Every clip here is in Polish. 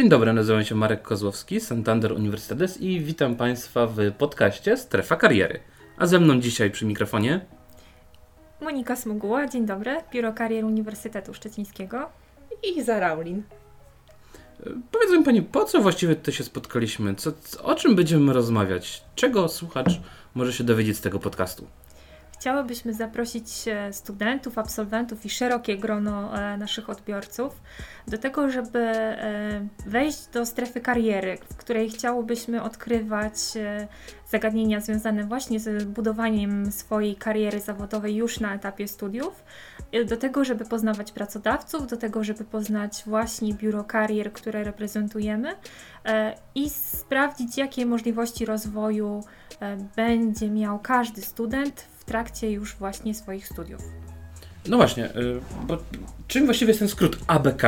Dzień dobry, nazywam się Marek Kozłowski z Santander Universitetes i witam Państwa w podcaście Strefa Kariery. A ze mną dzisiaj przy mikrofonie Monika Smuguła, dzień dobry, Biuro Karier Uniwersytetu Szczecińskiego. I Iza Raulin. Powiedz mi Pani, po co właściwie tutaj się spotkaliśmy? Co, o czym będziemy rozmawiać? Czego słuchacz może się dowiedzieć z tego podcastu? Chciałybyśmy zaprosić e, studentów, absolwentów i szerokie grono e, naszych odbiorców do tego, żeby e, wejść do strefy kariery, w której chciałobyśmy odkrywać zagadnienia związane właśnie z budowaniem swojej kariery zawodowej już na etapie studiów, do tego, żeby poznawać pracodawców, do tego, żeby poznać właśnie biuro karier, które reprezentujemy i sprawdzić, jakie możliwości rozwoju będzie miał każdy student trakcie już właśnie swoich studiów. No właśnie, y, bo czym właściwie jest ten skrót ABK?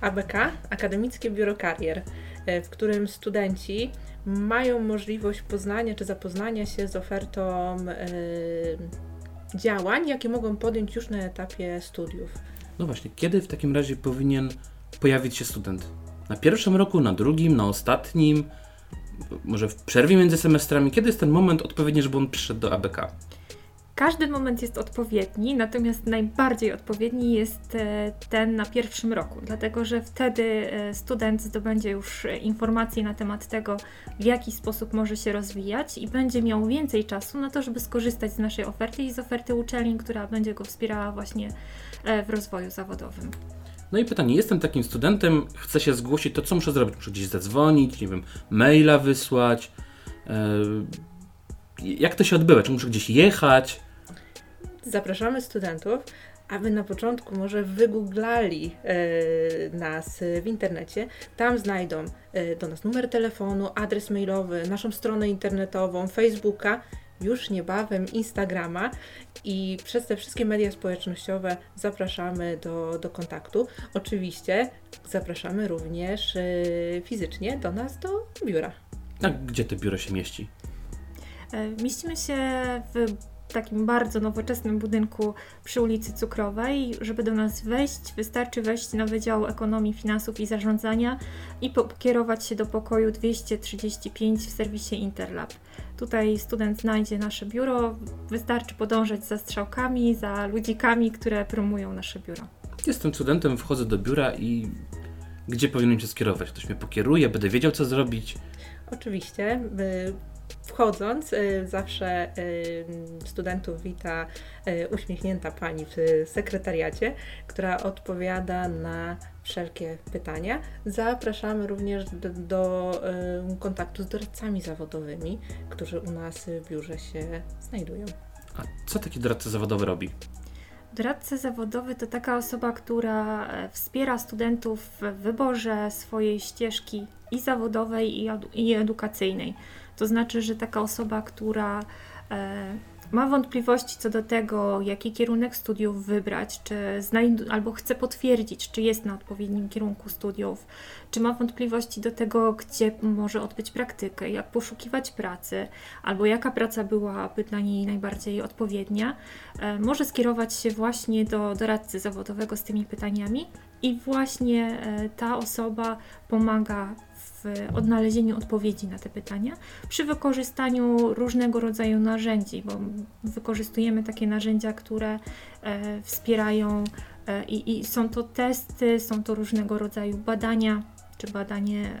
ABK, Akademickie Biuro Karier, y, w którym studenci mają możliwość poznania czy zapoznania się z ofertą yy, działań, jakie mogą podjąć już na etapie studiów. No właśnie, kiedy w takim razie powinien pojawić się student? Na pierwszym roku, na drugim, na ostatnim? Może w przerwie między semestrami? Kiedy jest ten moment odpowiedni, żeby on przyszedł do ABK? Każdy moment jest odpowiedni, natomiast najbardziej odpowiedni jest e, ten na pierwszym roku, dlatego że wtedy e, student zdobędzie już informacje na temat tego, w jaki sposób może się rozwijać i będzie miał więcej czasu na to, żeby skorzystać z naszej oferty i z oferty uczelni, która będzie go wspierała właśnie e, w rozwoju zawodowym. No i pytanie, jestem takim studentem, chcę się zgłosić, to co muszę zrobić? Muszę gdzieś zadzwonić, nie wiem, maila wysłać. Jak to się odbywa? Czy muszę gdzieś jechać? Zapraszamy studentów, aby na początku może wygooglali e, nas w internecie. Tam znajdą e, do nas numer telefonu, adres mailowy, naszą stronę internetową, Facebooka, już niebawem Instagrama i przez te wszystkie media społecznościowe zapraszamy do, do kontaktu. Oczywiście zapraszamy również e, fizycznie do nas do biura. A gdzie to biuro się mieści? Mieścimy się w takim bardzo nowoczesnym budynku przy ulicy Cukrowej. Żeby do nas wejść, wystarczy wejść na Wydział Ekonomii, Finansów i Zarządzania i pokierować się do pokoju 235 w serwisie Interlab. Tutaj student znajdzie nasze biuro, wystarczy podążać za strzałkami, za ludzikami, które promują nasze biuro. Jestem studentem, wchodzę do biura i gdzie powinienem się skierować? Ktoś mnie pokieruje, będę wiedział, co zrobić. Oczywiście. Wchodząc, y, zawsze y, studentów wita y, uśmiechnięta pani w sekretariacie, która odpowiada na wszelkie pytania. Zapraszamy również do, do kontaktu z doradcami zawodowymi, którzy u nas w biurze się znajdują. A co taki doradca zawodowy robi? Doradca zawodowy to taka osoba, która e, wspiera studentów w wyborze swojej ścieżki i zawodowej, i, edukacyjnej. To znaczy, że taka osoba, która e, ma wątpliwości co do tego, jaki kierunek studiów wybrać, czy albo chce potwierdzić, czy jest na odpowiednim kierunku studiów, czy ma wątpliwości do tego, gdzie może odbyć praktykę, jak poszukiwać pracy, albo jaka praca byłaby dla niej najbardziej odpowiednia, e, może skierować się właśnie do doradcy zawodowego z tymi pytaniami i właśnie e, ta osoba pomaga w odnalezieniu odpowiedzi na te pytania przy wykorzystaniu różnego rodzaju narzędzi, bo wykorzystujemy takie narzędzia, które e, wspierają e, i, i są to testy, są to różnego rodzaju badania czy badanie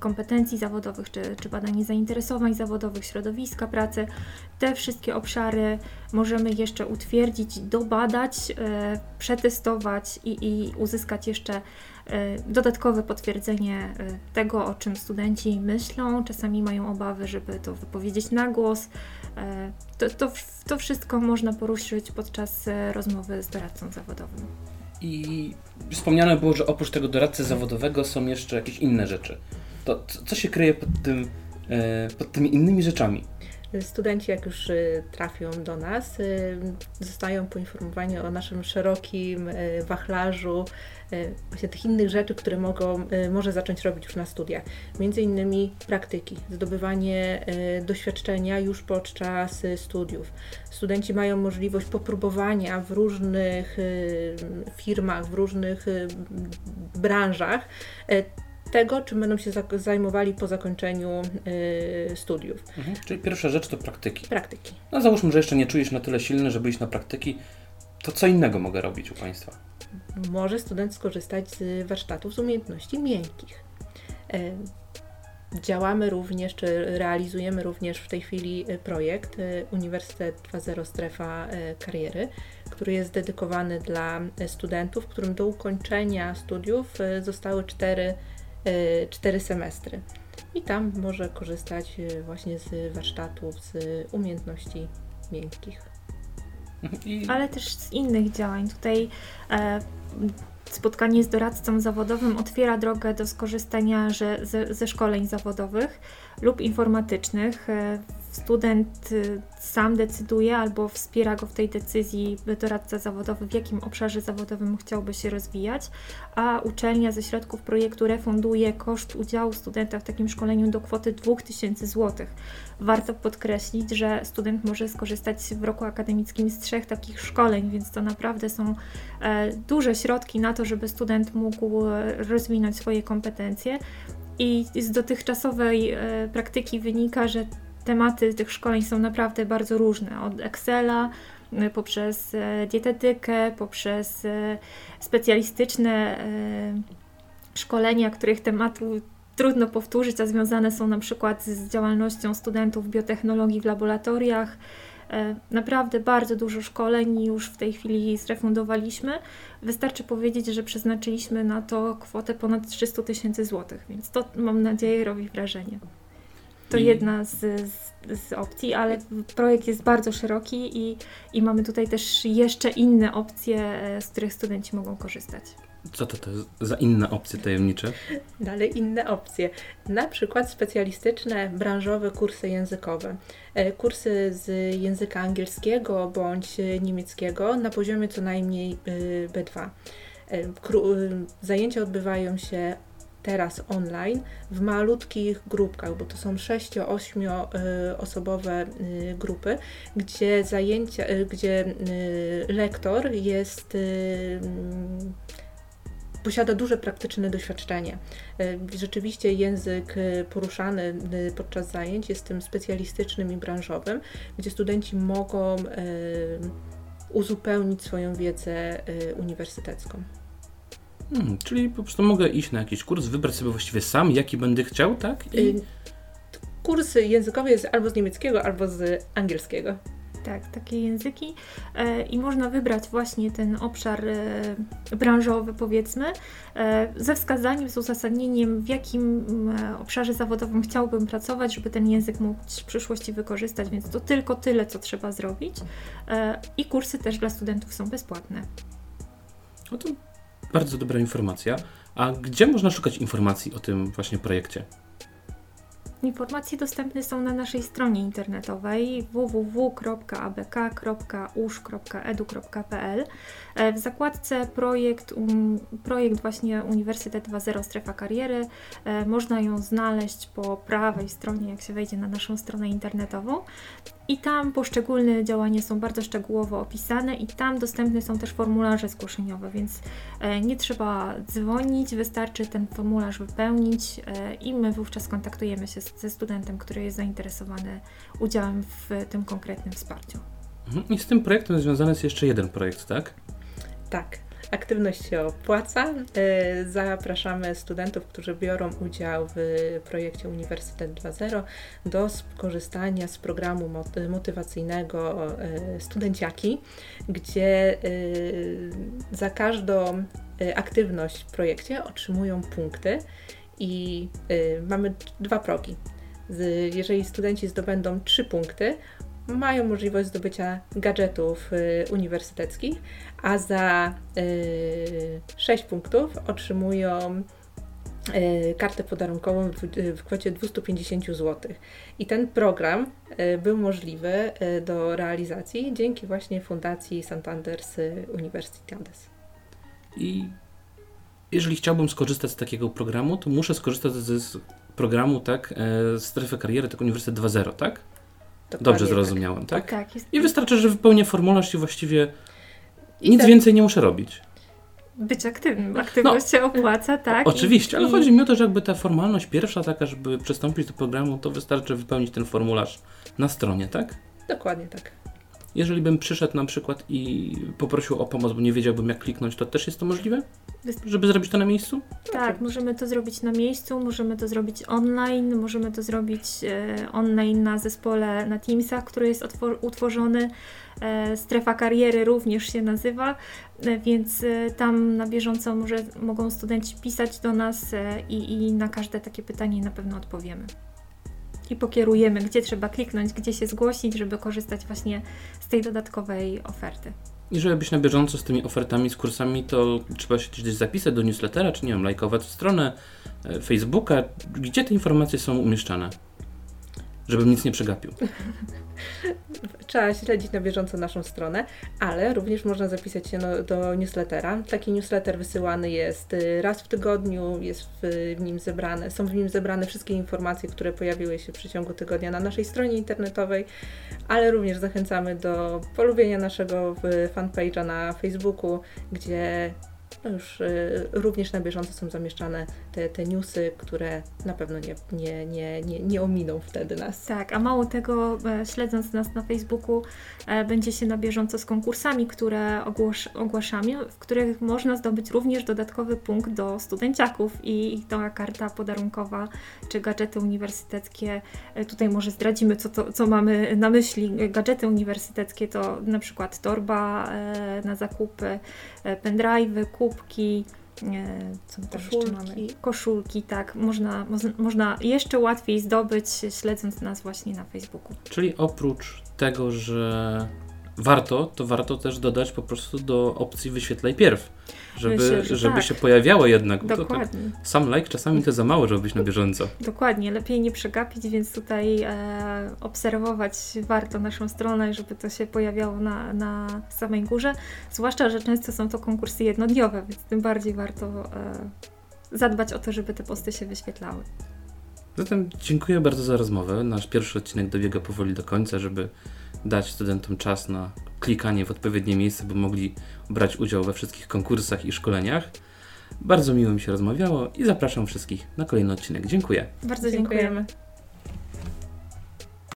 kompetencji zawodowych, czy, czy badanie zainteresowań zawodowych, środowiska pracy. Te wszystkie obszary możemy jeszcze utwierdzić, dobadać, e, przetestować i, i uzyskać jeszcze dodatkowe potwierdzenie e, tego, o czym studenci myślą. Czasami mają obawy, żeby to wypowiedzieć na głos. To, to, to wszystko można poruszyć podczas rozmowy z doradcą zawodowym. I wspomniane było, że oprócz tego doradcy zawodowego są jeszcze jakieś inne rzeczy. To co się kryje pod, tym, e, pod tymi innymi rzeczami? Studenci, jak już y, trafią do nas, y, zostają poinformowani o naszym szerokim y, wachlarzu właśnie tych innych rzeczy, które mogą, może zacząć robić już na studiach. Między innymi praktyki, zdobywanie doświadczenia już podczas studiów. Studenci mają możliwość popróbowania w różnych firmach, w różnych branżach tego, czym będą się zajmowali po zakończeniu yy, studiów. Mhm. Czyli pierwsza rzecz to praktyki. Praktyki. No załóżmy, że jeszcze nie czujesz na tyle silny, żeby iść na praktyki, to co innego mogę robić u Państwa? Może student skorzystać z warsztatów z umiejętności miękkich. Yy, działamy również, czy realizujemy również w tej chwili y, projekt y, Uniwersytet 2.0 Strefa y, Kariery, który jest dedykowany dla studentów, którym do ukończenia studiów zostały cztery E, cztery semestry. I tam może korzystać e, właśnie z warsztatów, z umiejętności miękkich. I... Ale też z innych działań. Tutaj e, spotkanie z doradcą zawodowym otwiera drogę do skorzystania że, ze, ze szkoleń zawodowych lub informatycznych. E, student y, sam decyduje albo wspiera go w tej decyzji doradca zawodowy, w jakim obszarze zawodowym chciałby się rozwijać, a uczelnia ze środków projektu refunduje koszt udziału studenta w takim szkoleniu do kwoty 2000 zł. Warto podkreślić, że student może skorzystać w roku akademickim z trzech takich szkoleń, więc to naprawdę są e, duże środki na to, żeby student mógł e, rozwinąć swoje kompetencje. I z dotychczasowej e, praktyki wynika, że tematy tych szkoleń są naprawdę bardzo różne. Od Excela e, poprzez e, dietetykę, poprzez e, specjalistyczne szkolenia, których tematu trudno powtórzyć, a związane są na przykład z działalnością studentów biotechnologii w laboratoriach. Naprawdę bardzo dużo szkoleń już w tej chwili zrefundowaliśmy. Wystarczy powiedzieć, że przeznaczyliśmy na to kwotę ponad 300 tysięcy złotych, więc to mam nadzieję robi wrażenie. To jedna z, z, z, opcji, ale projekt jest bardzo szeroki i, i mamy tutaj też jeszcze inne opcje, e, z których studenci mogą korzystać. Co to, to za inne opcje tajemnicze? Dalej inne opcje. Na przykład specjalistyczne, branżowe kursy językowe. E, kursy z języka angielskiego bądź niemieckiego na poziomie co najmniej e, B2. Zajęcia odbywają się teraz online w malutkich grupkach, bo to są 6-8 y, osobowe y, grupy, gdzie zajęcia, y, gdzie lektor jest mm, posiada duże praktyczne doświadczenie. Rzeczywiście język poruszany podczas zajęć jest tym specjalistycznym i branżowym, gdzie studenci mogą uzupełnić swoją wiedzę uniwersytecką. Hmm, czyli po prostu mogę iść na jakiś kurs, wybrać sobie właściwie sam, jaki będę chciał, tak? I... Kurs językowy jest albo z niemieckiego, albo z angielskiego. Tak, takie języki e, i można wybrać właśnie ten obszar e, branżowy, powiedzmy, e, ze wskazaniem, z uzasadnieniem, w jakim e, obszarze zawodowym chciałbym pracować, żeby ten język mógł w przyszłości wykorzystać, więc to tylko tyle, co trzeba zrobić. I kursy też dla studentów są bezpłatne. No to bardzo dobra informacja. A gdzie można szukać informacji o tym właśnie projekcie? Informacje dostępne są na naszej stronie internetowej www.abk.usz.edu.pl. E, w zakładce projekt, um, projekt właśnie Uniwersytet 2.0 Strefa Kariery e, można ją znaleźć po prawej stronie, jak się wejdzie na naszą stronę internetową. I tam poszczególne działania są bardzo szczegółowo opisane i tam dostępne są też formularze zgłoszeniowe, więc e, nie trzeba dzwonić, wystarczy ten formularz wypełnić i my wówczas kontaktujemy się ze studentem, który jest zainteresowany udziałem w tym konkretnym wsparciu. Mhm. I z tym projektem związany jest jeszcze jeden projekt, tak? Tak. Aktywność się opłaca. E, zapraszamy studentów, którzy biorą udział w projekcie Uniwersytet 2.0 do skorzystania z programu motywacyjnego e, Studenciaki, gdzie e, za każdą aktywność w projekcie otrzymują punkty i mamy dwa progi. Jeżeli studenci zdobędą trzy punkty, mają możliwość zdobycia gadżetów y, uniwersyteckich, a za y, 6 punktów otrzymują e, kartę podarunkową w, kwocie 250 zł. I ten program był możliwy do realizacji dzięki właśnie Fundacji Santander z Uniwersytetu Andes. I jeżeli chciałbym skorzystać z takiego programu, to muszę skorzystać z programu, tak, e, strefy kariery, tak Uniwersytet 2.0, tak? Dokładnie Dobrze zrozumiałem, tak? Tak, jest I wystarczy, że wypełnię formularz i właściwie I nic ten- więcej nie muszę robić. być aktywnym. Aktywność się opłaca, tak? Oczywiście, I- ale chodzi mi o to, że jakby ta formalność pierwsza taka, żeby przystąpić do programu, to wystarczy wypełnić ten formularz na stronie, tak? Dokładnie tak. Jeżeli bym przyszedł na przykład i poprosił o pomoc, bo nie wiedziałbym jak kliknąć, to też jest to możliwe? Żeby zrobić to na miejscu? Tak, możemy to zrobić na miejscu, możemy to zrobić online, możemy to zrobić e, online na zespole na Teamsach, który jest utworzony. E, strefa kariery również się nazywa, e, więc tam na bieżąco może, mogą studenci pisać do nas i, i na każde takie pytanie na pewno odpowiemy. I pokierujemy, gdzie trzeba kliknąć, gdzie się zgłosić, żeby korzystać właśnie z tej dodatkowej oferty. I żeby być na bieżąco z tymi ofertami, z kursami, to trzeba się gdzieś zapisać do newslettera, czy nie wiem, lajkować stronę e, Facebooka. Gdzie te informacje są umieszczane? Żebym nic nie przegapił. Trzeba śledzić na bieżąco naszą stronę, ale również można zapisać się no, do newslettera. Taki newsletter wysyłany jest y, raz w tygodniu, jest w, nim zebrane, są w nim zebrane wszystkie informacje, które pojawiły się w przeciągu tygodnia na naszej stronie internetowej, ale również zachęcamy do polubienia naszego fanpage'a na Facebooku, gdzie już y, również na bieżąco są zamieszczane te, te newsy, które na pewno nie, nie, nie, nie, nie ominą wtedy nas. Tak, a mało tego, e, śledząc nas na Facebooku, e, będzie się na bieżąco z konkursami, które ogłosz, ogłaszamy, w których można zdobyć również dodatkowy punkt do studenciaków i ta karta podarunkowa czy gadżety uniwersyteckie. e, Tutaj może zdradzimy, co, to, co mamy na myśli. Gadżety uniwersyteckie to na przykład torba na zakupy, e, pendrive'y, kubki. e, Co my tam jeszcze Koszulki. mamy? Koszulki, tak. Można, mo- można jeszcze łatwiej zdobyć, śledząc nas właśnie na Facebooku. Czyli oprócz tego, że warto, to warto też dodać po prostu do opcji wyświetlaj pierw. Żeby, Myślę, że żeby tak. się pojawiało jednak. To, tak, Dokładnie, sam like czasami to za mało, żeby być na bieżąco. dokładnie. Lepiej nie przegapić, więc tutaj e, obserwować warto naszą stronę, żeby to się pojawiało na, na samej górze. Zwłaszcza, że często są to konkursy jednodniowe, więc tym bardziej warto e, zadbać o to, żeby te posty się wyświetlały. Zatem dziękuję bardzo za rozmowę. Nasz pierwszy odcinek dobiega powoli do końca, żeby dać studentom czas na klikanie w odpowiednie miejsce, by mogli brać udział we wszystkich konkursach i szkoleniach. Bardzo miło mi się rozmawiało i zapraszam wszystkich na kolejny odcinek. Dziękuję. Bardzo dziękujemy. Dziękujemy.